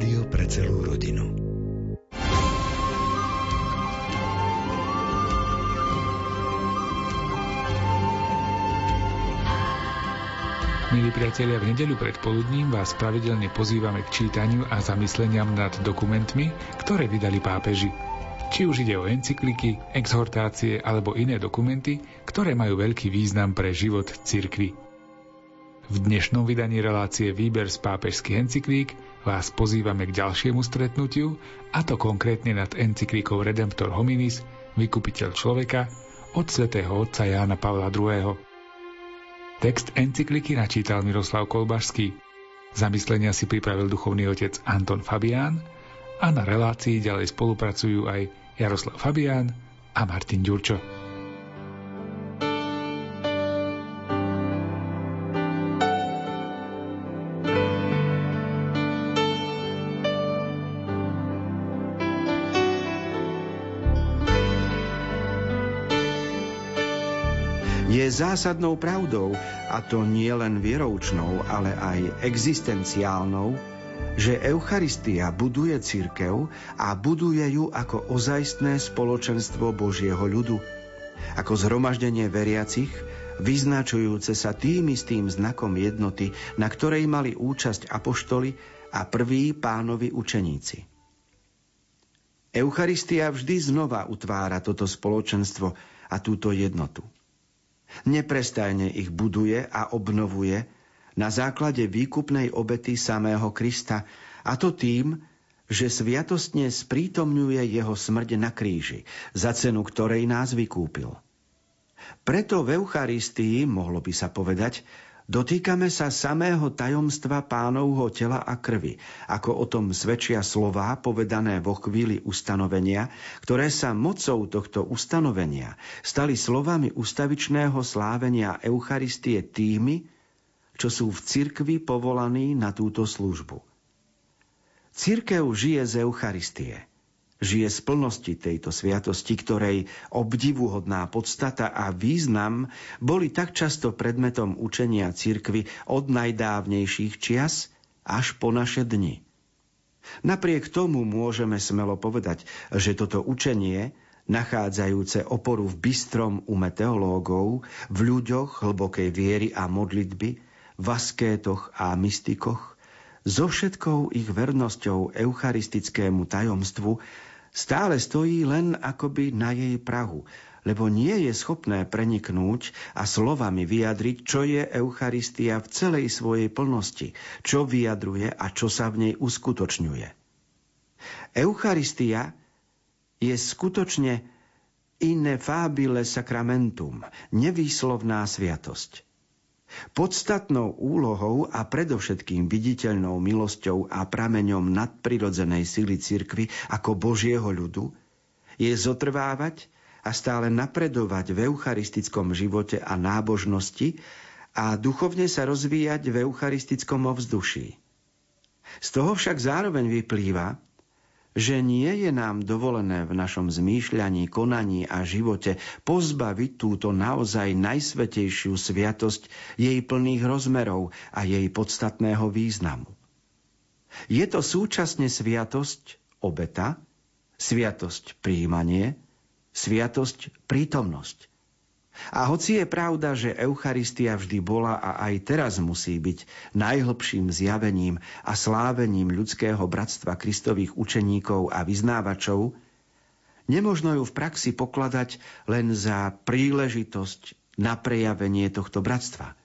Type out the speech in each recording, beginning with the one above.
Rádio pre celú rodinu. Milí priatelia, v nedeľu pred poludním vás pravidelne pozývame k čítaniu a zamysleniam nad dokumentmi, ktoré vydali pápeži. Či už ide o encykliky, exhortácie alebo iné dokumenty, ktoré majú veľký význam pre život cirkvy. V dnešnom vydaní relácie Výber z pápežských encyklík vás pozývame k ďalšiemu stretnutiu, a to konkrétne nad encyklikou Redemptor Hominis, Vykupiteľ človeka, od svätého otca Jána Pavla II. Text encykliky načítal Miroslav Kolbašský. Zamyslenia si pripravil duchovný otec Anton Fabián a na relácii ďalej spolupracujú aj Jaroslav Fabián a Martin Ďurčo. Zásadnou pravdou, a to nie len vieroučnou, ale aj existenciálnou, že Eucharistia buduje cirkev a buduje ju ako ozajstné spoločenstvo Božieho ľudu, ako zhromaždenie veriacich, vyznačujúce sa tým istým znakom jednoty, na ktorej mali účasť apoštoli a prví pánovi učeníci. Eucharistia vždy znova utvára toto spoločenstvo a túto jednotu. Neprestajne ich buduje a obnovuje na základe výkupnej obety samého Krista, a to tým, že sviatostne sprítomňuje jeho smrť na kríži, za cenu ktorej nás vykúpil. Preto v Eucharistii, mohlo by sa povedať, Dotýkame sa samého tajomstva pánovho tela a krvi, ako o tom svedčia slová povedané vo chvíli ustanovenia, ktoré sa mocou tohto ustanovenia stali slovami ustavičného slávenia Eucharistie tými, čo sú v cirkvi povolaní na túto službu. Cirkev žije z Eucharistie – žije z plnosti tejto sviatosti, ktorej obdivuhodná podstata a význam boli tak často predmetom učenia cirkvy od najdávnejších čias až po naše dni. Napriek tomu môžeme smelo povedať, že toto učenie, nachádzajúce oporu v bystrom ume teológov, v ľuďoch hlbokej viery a modlitby, v askétoch a mystikoch, so všetkou ich vernosťou eucharistickému tajomstvu stále stojí len akoby na jej prahu, lebo nie je schopné preniknúť a slovami vyjadriť, čo je Eucharistia v celej svojej plnosti, čo vyjadruje a čo sa v nej uskutočňuje. Eucharistia je skutočne inefabile sacramentum, nevýslovná sviatosť. Podstatnou úlohou a predovšetkým viditeľnou milosťou a prameňom nadprirodzenej sily cirkvy ako Božieho ľudu je zotrvávať a stále napredovať v eucharistickom živote a nábožnosti a duchovne sa rozvíjať v eucharistickom ovzduší. Z toho však zároveň vyplýva, že nie je nám dovolené v našom zmýšľaní, konaní a živote pozbaviť túto naozaj najsvetejšiu sviatosť jej plných rozmerov a jej podstatného významu. Je to súčasne sviatosť obeta, sviatosť príjmanie, sviatosť prítomnosť. A hoci je pravda, že Eucharistia vždy bola a aj teraz musí byť najhlbším zjavením a slávením ľudského bratstva Kristových učeníkov a vyznávačov, nemožno ju v praxi pokladať len za príležitosť na prejavenie tohto bratstva.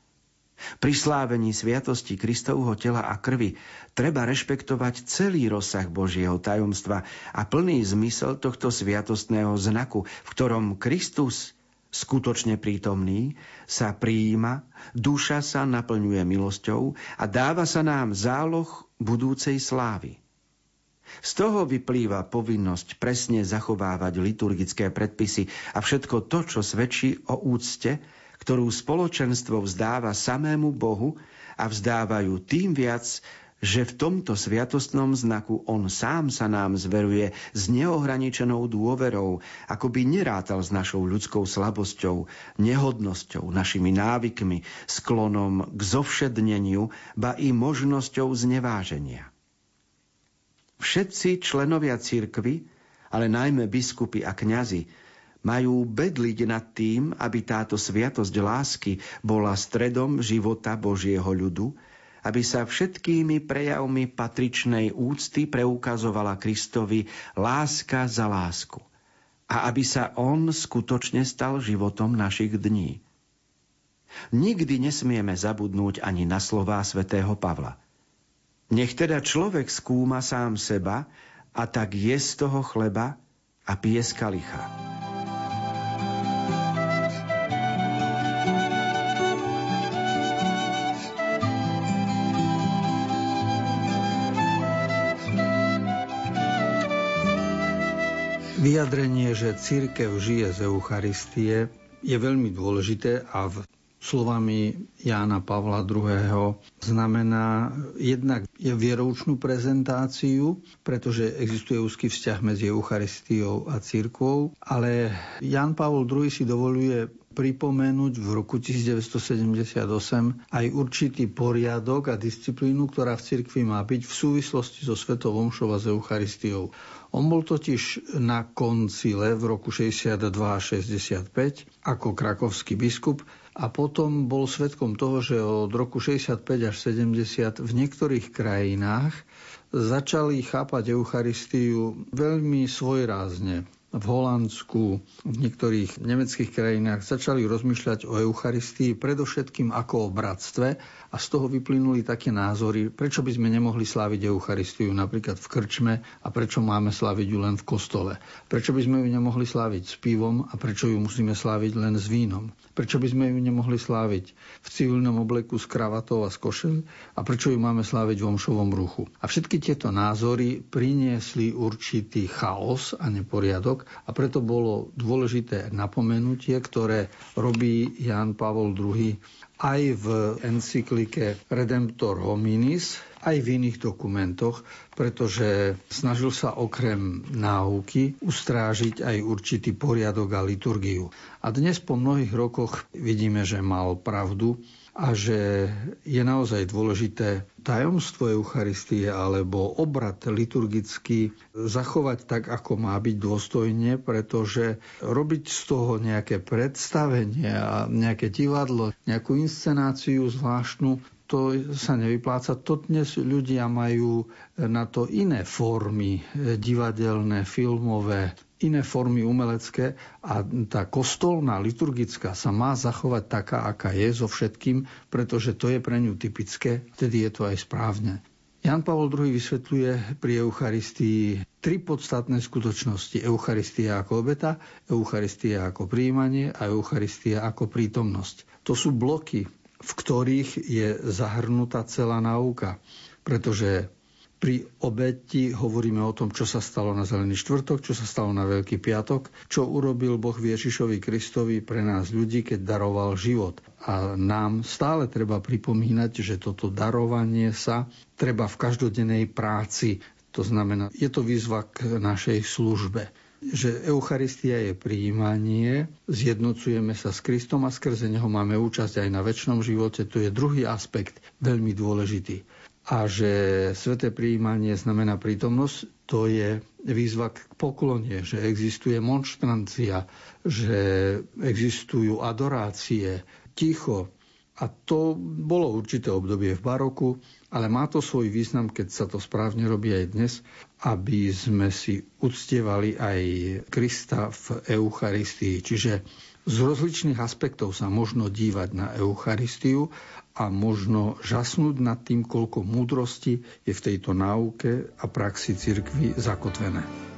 Pri slávení sviatosti Kristovho tela a krvi treba rešpektovať celý rozsah Božieho tajomstva a plný zmysel tohto sviatostného znaku, v ktorom Kristus skutočne prítomný, sa prijíma, duša sa naplňuje milosťou a dáva sa nám záloh budúcej slávy. Z toho vyplýva povinnosť presne zachovávať liturgické predpisy a všetko to, čo svedčí o úcte, ktorú spoločenstvo vzdáva samému Bohu a vzdávajú tým viac, že v tomto sviatostnom znaku on sám sa nám zveruje s neohraničenou dôverou, ako by nerátal s našou ľudskou slabosťou, nehodnosťou, našimi návykmi, sklonom k zovšedneniu, ba i možnosťou zneváženia. Všetci členovia cirkvy, ale najmä biskupy a kňazi, majú bedliť nad tým, aby táto sviatosť lásky bola stredom života Božieho ľudu, aby sa všetkými prejavmi patričnej úcty preukazovala Kristovi láska za lásku a aby sa On skutočne stal životom našich dní. Nikdy nesmieme zabudnúť ani na slová svätého Pavla. Nech teda človek skúma sám seba a tak je z toho chleba a pije z kalicha. Vyjadrenie, že církev žije z Eucharistie, je veľmi dôležité a v slovami Jána Pavla II. znamená jednak je vieroučnú prezentáciu, pretože existuje úzky vzťah medzi Eucharistiou a církvou, ale Ján Pavol II si dovoluje pripomenúť v roku 1978 aj určitý poriadok a disciplínu, ktorá v cirkvi má byť v súvislosti so Svetou Omšou a s Eucharistiou. On bol totiž na koncile v roku 62 a 65 ako krakovský biskup a potom bol svetkom toho, že od roku 65 až 70 v niektorých krajinách začali chápať Eucharistiu veľmi svojrázne v Holandsku, v niektorých nemeckých krajinách začali rozmýšľať o Eucharistii predovšetkým ako o bratstve a z toho vyplynuli také názory, prečo by sme nemohli sláviť Eucharistiu napríklad v krčme a prečo máme sláviť ju len v kostole. Prečo by sme ju nemohli sláviť s pivom a prečo ju musíme sláviť len s vínom. Prečo by sme ju nemohli sláviť v civilnom obleku s kravatou a s košel a prečo ju máme sláviť v omšovom ruchu. A všetky tieto názory priniesli určitý chaos a neporiadok a preto bolo dôležité napomenutie, ktoré robí Jan Pavol II aj v encyklike Redemptor hominis, aj v iných dokumentoch, pretože snažil sa okrem náuky ustrážiť aj určitý poriadok a liturgiu. A dnes po mnohých rokoch vidíme, že mal pravdu a že je naozaj dôležité tajomstvo Eucharistie alebo obrad liturgický zachovať tak, ako má byť dôstojne, pretože robiť z toho nejaké predstavenie a nejaké divadlo, nejakú inscenáciu zvláštnu, to sa nevypláca. To dnes ľudia majú na to iné formy divadelné, filmové, iné formy umelecké a tá kostolná, liturgická sa má zachovať taká, aká je so všetkým, pretože to je pre ňu typické, vtedy je to aj správne. Jan Pavol II vysvetľuje pri Eucharistii tri podstatné skutočnosti. Eucharistia ako obeta, Eucharistia ako príjmanie a Eucharistia ako prítomnosť. To sú bloky, v ktorých je zahrnutá celá náuka, pretože pri obeti hovoríme o tom, čo sa stalo na Zelený štvrtok, čo sa stalo na Veľký piatok, čo urobil Boh Ježišovi Kristovi pre nás ľudí, keď daroval život. A nám stále treba pripomínať, že toto darovanie sa treba v každodennej práci. To znamená, je to výzva k našej službe že Eucharistia je príjmanie, zjednocujeme sa s Kristom a skrze Neho máme účasť aj na väčšnom živote. To je druhý aspekt, veľmi dôležitý a že sveté príjmanie znamená prítomnosť, to je výzva k poklone, že existuje monštrancia, že existujú adorácie, ticho. A to bolo určité obdobie v baroku, ale má to svoj význam, keď sa to správne robí aj dnes, aby sme si uctievali aj Krista v Eucharistii. Čiže z rozličných aspektov sa možno dívať na Eucharistiu a možno žasnúť nad tým, koľko múdrosti je v tejto náuke a praxi cirkvi zakotvené.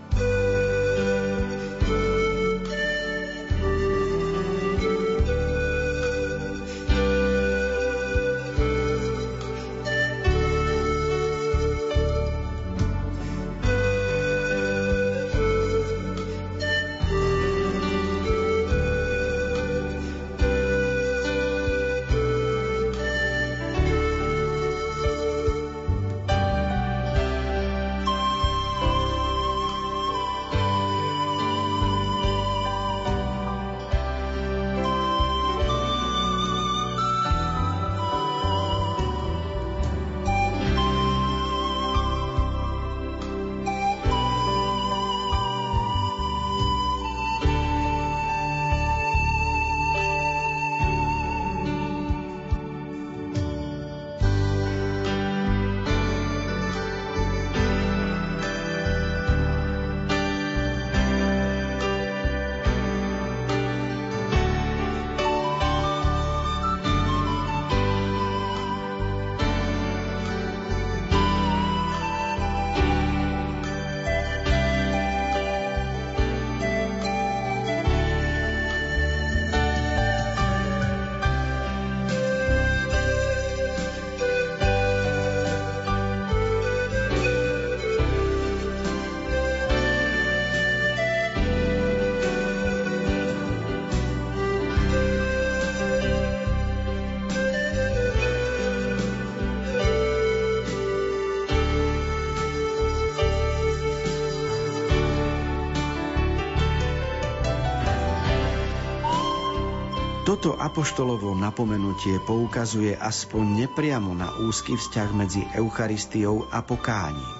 Toto apoštolovo napomenutie poukazuje aspoň nepriamo na úzky vzťah medzi Eucharistiou a pokáním.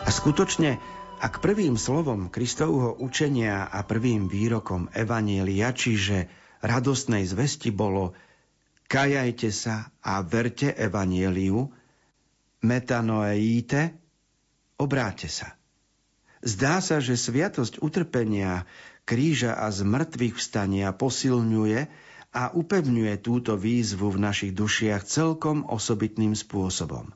A skutočne, ak prvým slovom Kristovho učenia a prvým výrokom Evanielia, čiže radostnej zvesti bolo kajajte sa a verte Evanieliu, metanoeíte, obráte sa. Zdá sa, že sviatosť utrpenia kríža a zmrtvých vstania posilňuje a upevňuje túto výzvu v našich dušiach celkom osobitným spôsobom.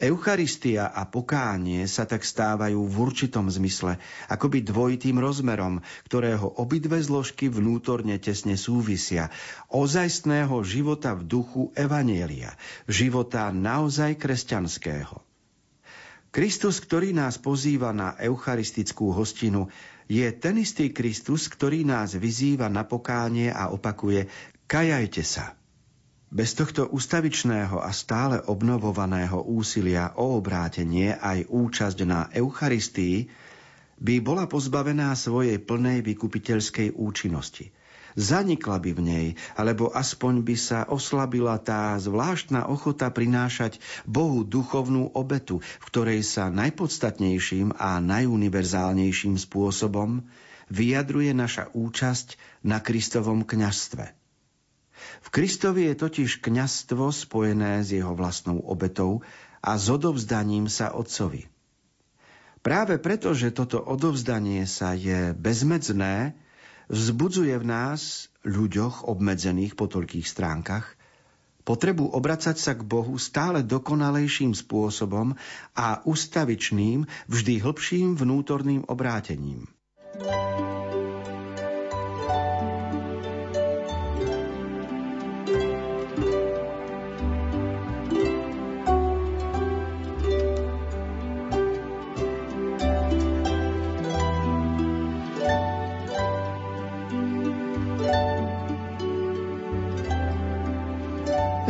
Eucharistia a pokánie sa tak stávajú v určitom zmysle akoby dvojitým rozmerom, ktorého obidve zložky vnútorne tesne súvisia. Ozajstného života v duchu Evanielia, života naozaj kresťanského. Kristus, ktorý nás pozýva na eucharistickú hostinu, je ten istý Kristus, ktorý nás vyzýva na pokánie a opakuje Kajajte sa. Bez tohto ustavičného a stále obnovovaného úsilia o obrátenie aj účasť na Eucharistii by bola pozbavená svojej plnej vykupiteľskej účinnosti – zanikla by v nej, alebo aspoň by sa oslabila tá zvláštna ochota prinášať Bohu duchovnú obetu, v ktorej sa najpodstatnejším a najuniverzálnejším spôsobom vyjadruje naša účasť na Kristovom kňastve. V Kristovi je totiž kňastvo spojené s jeho vlastnou obetou a s odovzdaním sa Otcovi. Práve preto, že toto odovzdanie sa je bezmedzné, vzbudzuje v nás, ľuďoch obmedzených po toľkých stránkach, potrebu obracať sa k Bohu stále dokonalejším spôsobom a ustavičným, vždy hlbším vnútorným obrátením. thank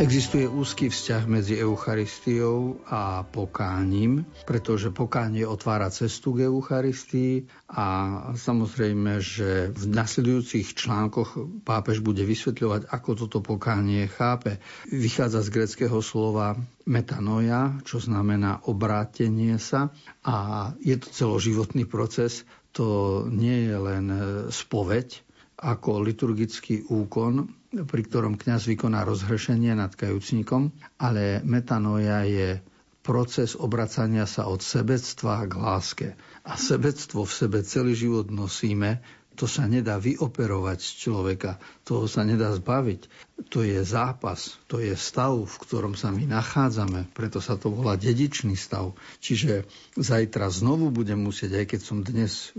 Existuje úzky vzťah medzi Eucharistiou a pokáním, pretože pokánie otvára cestu k Eucharistii a samozrejme, že v nasledujúcich článkoch pápež bude vysvetľovať, ako toto pokánie chápe. Vychádza z greckého slova metanoja, čo znamená obrátenie sa a je to celoživotný proces. To nie je len spoveď ako liturgický úkon, pri ktorom kňaz vykoná rozhrešenie nad kajúcnikom, ale metanoja je proces obracania sa od sebectva k láske. A sebectvo v sebe celý život nosíme, to sa nedá vyoperovať z človeka, toho sa nedá zbaviť. To je zápas, to je stav, v ktorom sa my nachádzame, preto sa to volá dedičný stav. Čiže zajtra znovu budem musieť, aj keď som dnes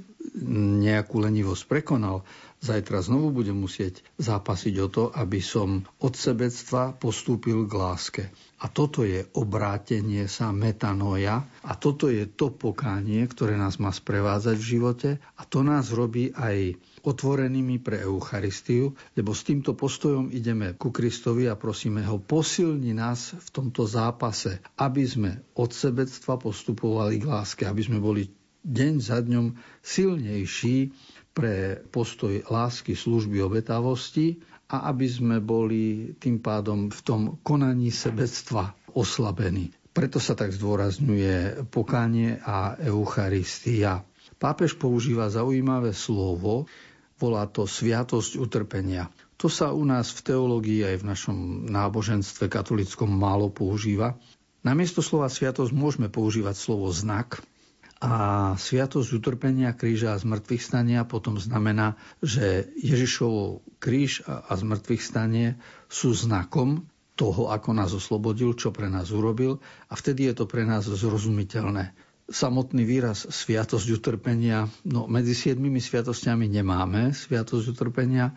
nejakú lenivosť prekonal, Zajtra znovu budem musieť zápasiť o to, aby som od sebectva postúpil k láske. A toto je obrátenie sa metanoja a toto je to pokánie, ktoré nás má sprevádzať v živote a to nás robí aj otvorenými pre Eucharistiu, lebo s týmto postojom ideme ku Kristovi a prosíme ho, posilni nás v tomto zápase, aby sme od sebectva postupovali k láske, aby sme boli deň za dňom silnejší pre postoj lásky, služby, obetavosti a aby sme boli tým pádom v tom konaní sebectva oslabení. Preto sa tak zdôrazňuje pokánie a Eucharistia. Pápež používa zaujímavé slovo, volá to sviatosť utrpenia. To sa u nás v teológii aj v našom náboženstve katolickom málo používa. Namiesto slova sviatosť môžeme používať slovo znak, a sviatosť utrpenia kríža a zmrtvých stania potom znamená, že Ježišovo kríž a zmrtvých stanie sú znakom toho, ako nás oslobodil, čo pre nás urobil a vtedy je to pre nás zrozumiteľné. Samotný výraz sviatosť utrpenia, no medzi siedmimi sviatosťami nemáme sviatosť utrpenia.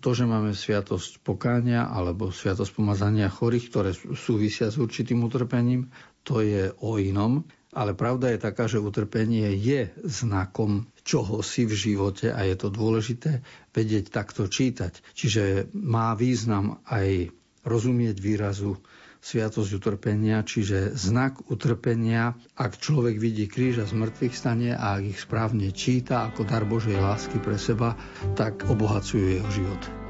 To, že máme sviatosť pokáňa alebo sviatosť pomazania chorých, ktoré súvisia s určitým utrpením, to je o inom. Ale pravda je taká, že utrpenie je znakom čoho si v živote a je to dôležité vedieť takto čítať. Čiže má význam aj rozumieť výrazu sviatosť utrpenia, čiže znak utrpenia, ak človek vidí kríž a zmrtvých stane a ak ich správne číta ako dar Božej lásky pre seba, tak obohacujú jeho život.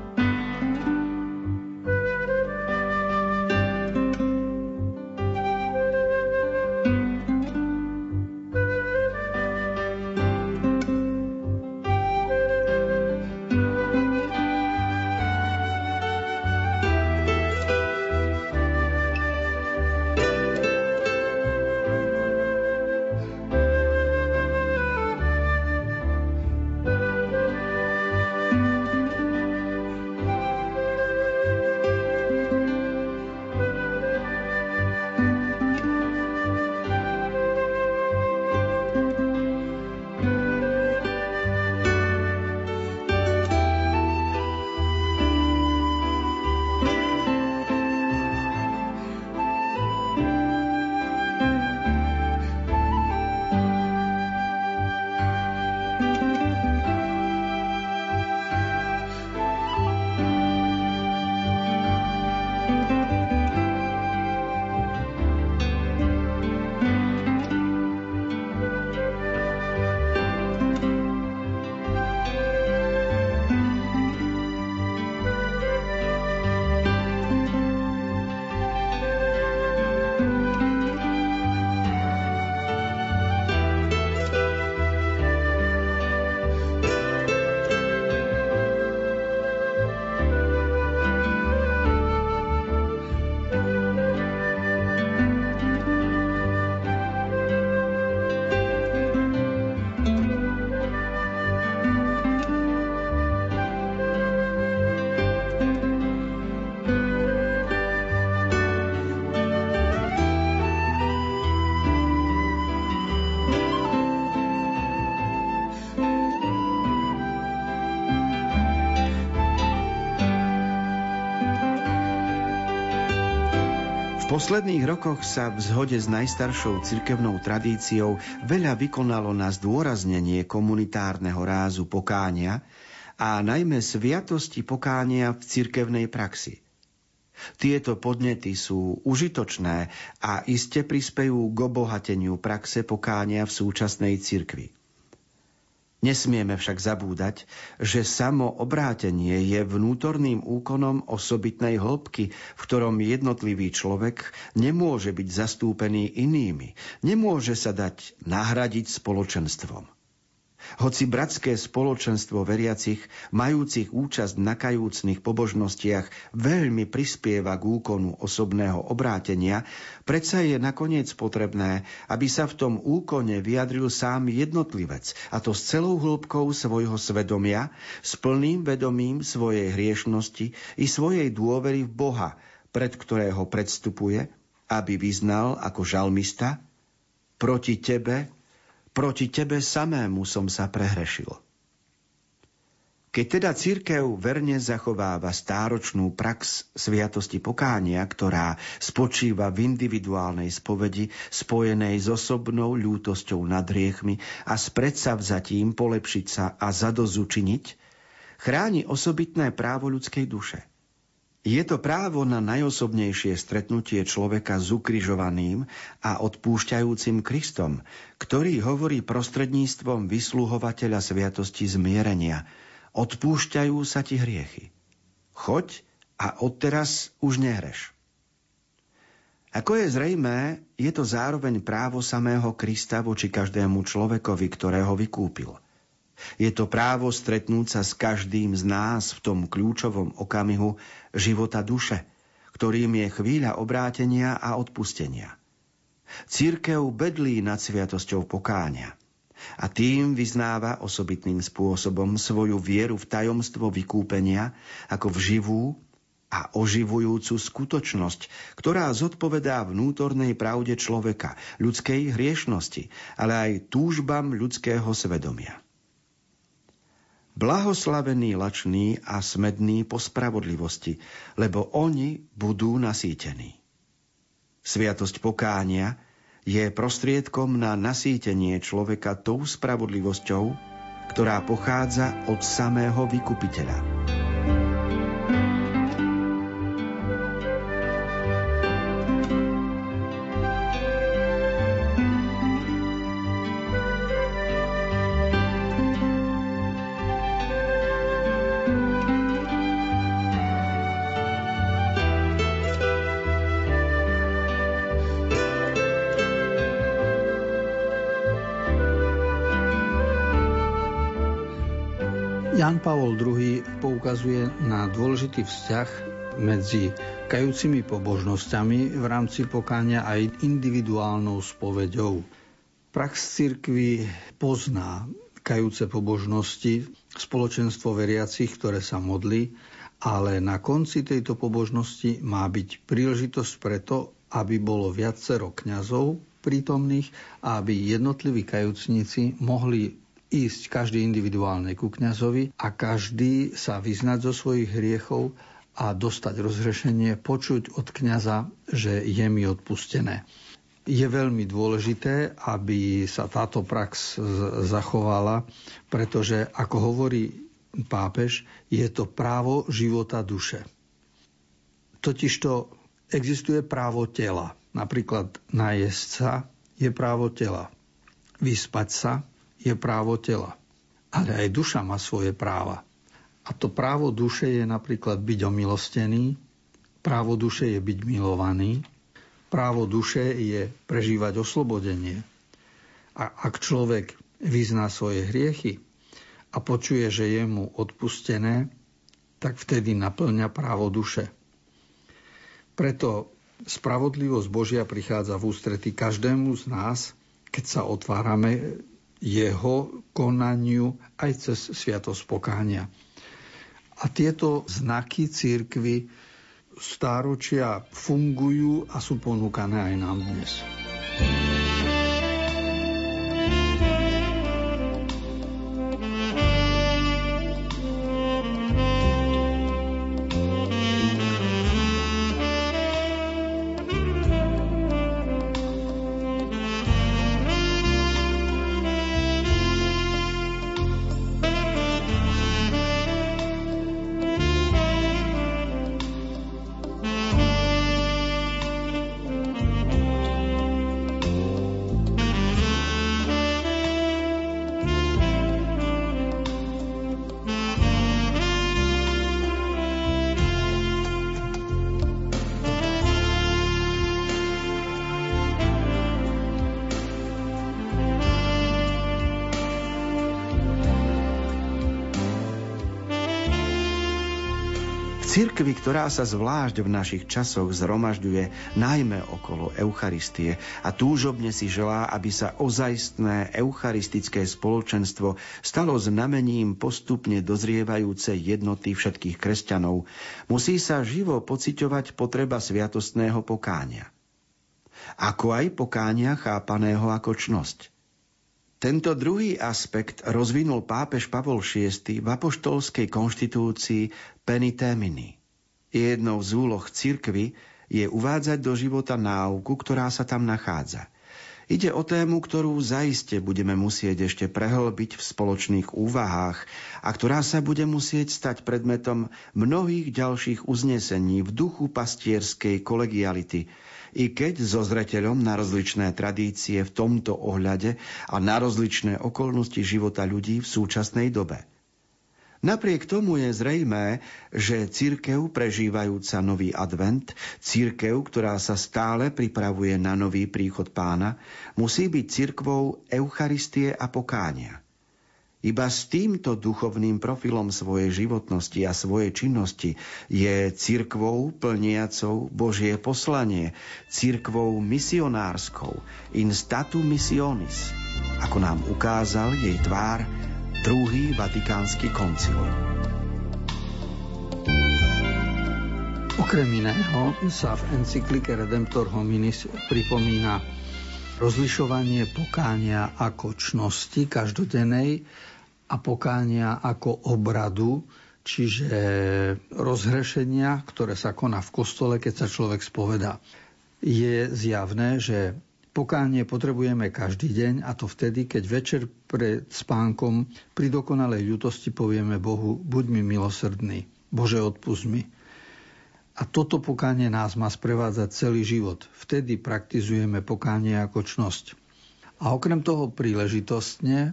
Posledných rokoch sa v zhode s najstaršou cirkevnou tradíciou veľa vykonalo na zdôraznenie komunitárneho rázu pokánia a najmä sviatosti pokánia v cirkevnej praxi. Tieto podnety sú užitočné a iste prispejú k obohateniu praxe pokánia v súčasnej cirkvi. Nesmieme však zabúdať, že samo obrátenie je vnútorným úkonom osobitnej hĺbky, v ktorom jednotlivý človek nemôže byť zastúpený inými, nemôže sa dať nahradiť spoločenstvom. Hoci bratské spoločenstvo veriacich, majúcich účasť na kajúcnych pobožnostiach, veľmi prispieva k úkonu osobného obrátenia, predsa je nakoniec potrebné, aby sa v tom úkone vyjadril sám jednotlivec, a to s celou hĺbkou svojho svedomia, s plným vedomím svojej hriešnosti i svojej dôvery v Boha, pred ktorého predstupuje, aby vyznal ako žalmista, proti tebe, Proti tebe samému som sa prehrešil. Keď teda církev verne zachováva stáročnú prax sviatosti pokánia, ktorá spočíva v individuálnej spovedi spojenej s osobnou ľútosťou nad riechmi a s predsavzatím polepšiť sa a zadozučiniť, chráni osobitné právo ľudskej duše – je to právo na najosobnejšie stretnutie človeka s ukrižovaným a odpúšťajúcim Kristom, ktorý hovorí prostredníctvom vysluhovateľa sviatosti zmierenia. Odpúšťajú sa ti hriechy. Choď a odteraz už nehreš. Ako je zrejmé, je to zároveň právo samého Krista voči každému človekovi, ktorého vykúpil – je to právo stretnúť sa s každým z nás v tom kľúčovom okamihu života duše, ktorým je chvíľa obrátenia a odpustenia. Církev bedlí nad sviatosťou pokáňa a tým vyznáva osobitným spôsobom svoju vieru v tajomstvo vykúpenia ako v živú a oživujúcu skutočnosť, ktorá zodpovedá vnútornej pravde človeka, ľudskej hriešnosti, ale aj túžbam ľudského svedomia. Blahoslavení lační a smední po spravodlivosti, lebo oni budú nasýtení. Sviatosť pokánia je prostriedkom na nasýtenie človeka tou spravodlivosťou, ktorá pochádza od samého vykupiteľa. Jan Pavol II poukazuje na dôležitý vzťah medzi kajúcimi pobožnosťami v rámci pokáňa aj individuálnou spoveďou. Prax cirkvi pozná kajúce pobožnosti, spoločenstvo veriacich, ktoré sa modlí, ale na konci tejto pobožnosti má byť príležitosť preto, aby bolo viacero kňazov prítomných a aby jednotliví kajúcnici mohli ísť každý individuálne ku kňazovi a každý sa vyznať zo svojich hriechov a dostať rozhrešenie, počuť od kňaza, že je mi odpustené. Je veľmi dôležité, aby sa táto prax zachovala, pretože, ako hovorí pápež, je to právo života duše. Totižto existuje právo tela. Napríklad najesť sa je právo tela. Vyspať sa je právo tela. Ale aj duša má svoje práva. A to právo duše je napríklad byť omilostený, právo duše je byť milovaný, právo duše je prežívať oslobodenie. A ak človek vyzná svoje hriechy a počuje, že je mu odpustené, tak vtedy naplňa právo duše. Preto spravodlivosť Božia prichádza v ústrety každému z nás, keď sa otvárame jeho konaniu aj cez sviatosť pokánia. A tieto znaky církvy stáročia fungujú a sú ponúkané aj nám dnes. Cirkvi, ktorá sa zvlášť v našich časoch zhromažďuje najmä okolo Eucharistie a túžobne si želá, aby sa ozajstné eucharistické spoločenstvo stalo znamením postupne dozrievajúcej jednoty všetkých kresťanov, musí sa živo pociťovať potreba sviatostného pokánia. Ako aj pokánia chápaného ako čnosť. Tento druhý aspekt rozvinul pápež Pavol VI v apoštolskej konštitúcii Penitemini. Jednou z úloh cirkvy je uvádzať do života náuku, ktorá sa tam nachádza. Ide o tému, ktorú zaiste budeme musieť ešte prehlbiť v spoločných úvahách a ktorá sa bude musieť stať predmetom mnohých ďalších uznesení v duchu pastierskej kolegiality, i keď so zreteľom na rozličné tradície v tomto ohľade a na rozličné okolnosti života ľudí v súčasnej dobe. Napriek tomu je zrejmé, že církev prežívajúca nový advent, církev, ktorá sa stále pripravuje na nový príchod pána, musí byť církvou Eucharistie a pokánia. Iba s týmto duchovným profilom svojej životnosti a svojej činnosti je cirkvou plniacou Božie poslanie, cirkvou misionárskou, in statu missionis, ako nám ukázal jej tvár druhý vatikánsky koncil. Okrem iného sa v encyklike Redemptor Hominis pripomína rozlišovanie pokánia ako čnosti každodennej a pokánia ako obradu, čiže rozhrešenia, ktoré sa koná v kostole, keď sa človek spoveda. Je zjavné, že pokánie potrebujeme každý deň a to vtedy, keď večer pred spánkom pri dokonalej ľutosti povieme Bohu, buď mi milosrdný, Bože odpust mi. A toto pokánie nás má sprevádzať celý život. Vtedy praktizujeme pokánie ako čnosť. A okrem toho príležitostne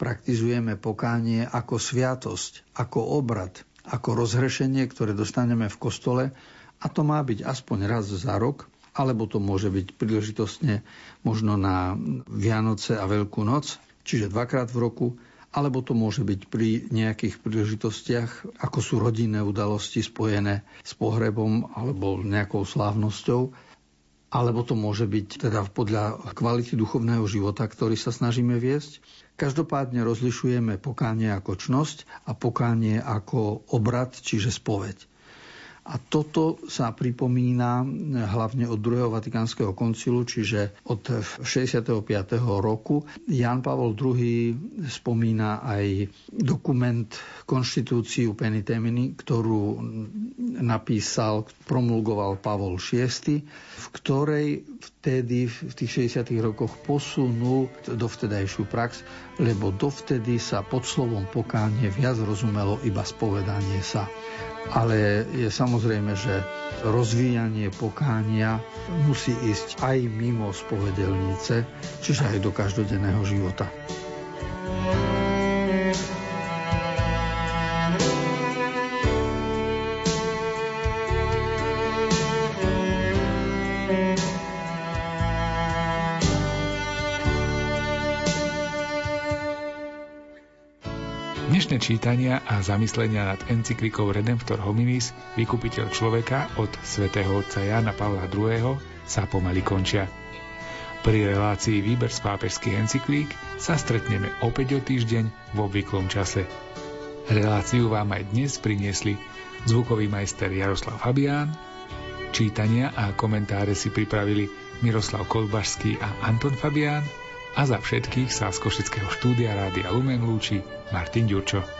praktizujeme pokánie ako sviatosť, ako obrad, ako rozhrešenie, ktoré dostaneme v kostole a to má byť aspoň raz za rok, alebo to môže byť príležitostne možno na Vianoce a Veľkú noc, čiže dvakrát v roku, alebo to môže byť pri nejakých príležitostiach, ako sú rodinné udalosti spojené s pohrebom alebo nejakou slávnosťou, alebo to môže byť teda podľa kvality duchovného života, ktorý sa snažíme viesť. Každopádne rozlišujeme pokánie ako čnosť a pokánie ako obrad, čiže spoveď. A toto sa pripomína hlavne od druhého Vatikánskeho koncilu, čiže od 65. roku. Jan Pavol II spomína aj dokument konštitúciu Penitemini, ktorú napísal, promulgoval Pavol VI, v ktorej vtedy v tých 60. rokoch posunul dovtedajšiu prax, lebo dovtedy sa pod slovom pokánie viac rozumelo iba spovedanie sa ale je samozrejme, že rozvíjanie pokánia musí ísť aj mimo spovedelnice, čiže aj do každodenného života. Dnešné čítania a zamyslenia nad encyklikou Redemptor Hominis, vykupiteľ človeka od svätého otca Jana Pavla II. sa pomaly končia. Pri relácii Výber z pápežských encyklík sa stretneme opäť o týždeň v obvyklom čase. Reláciu vám aj dnes priniesli zvukový majster Jaroslav Fabián, čítania a komentáre si pripravili Miroslav Kolbašský a Anton Fabián a za všetkých sa z Košického štúdia Rádia Lumen lúči Martin Ďurčo.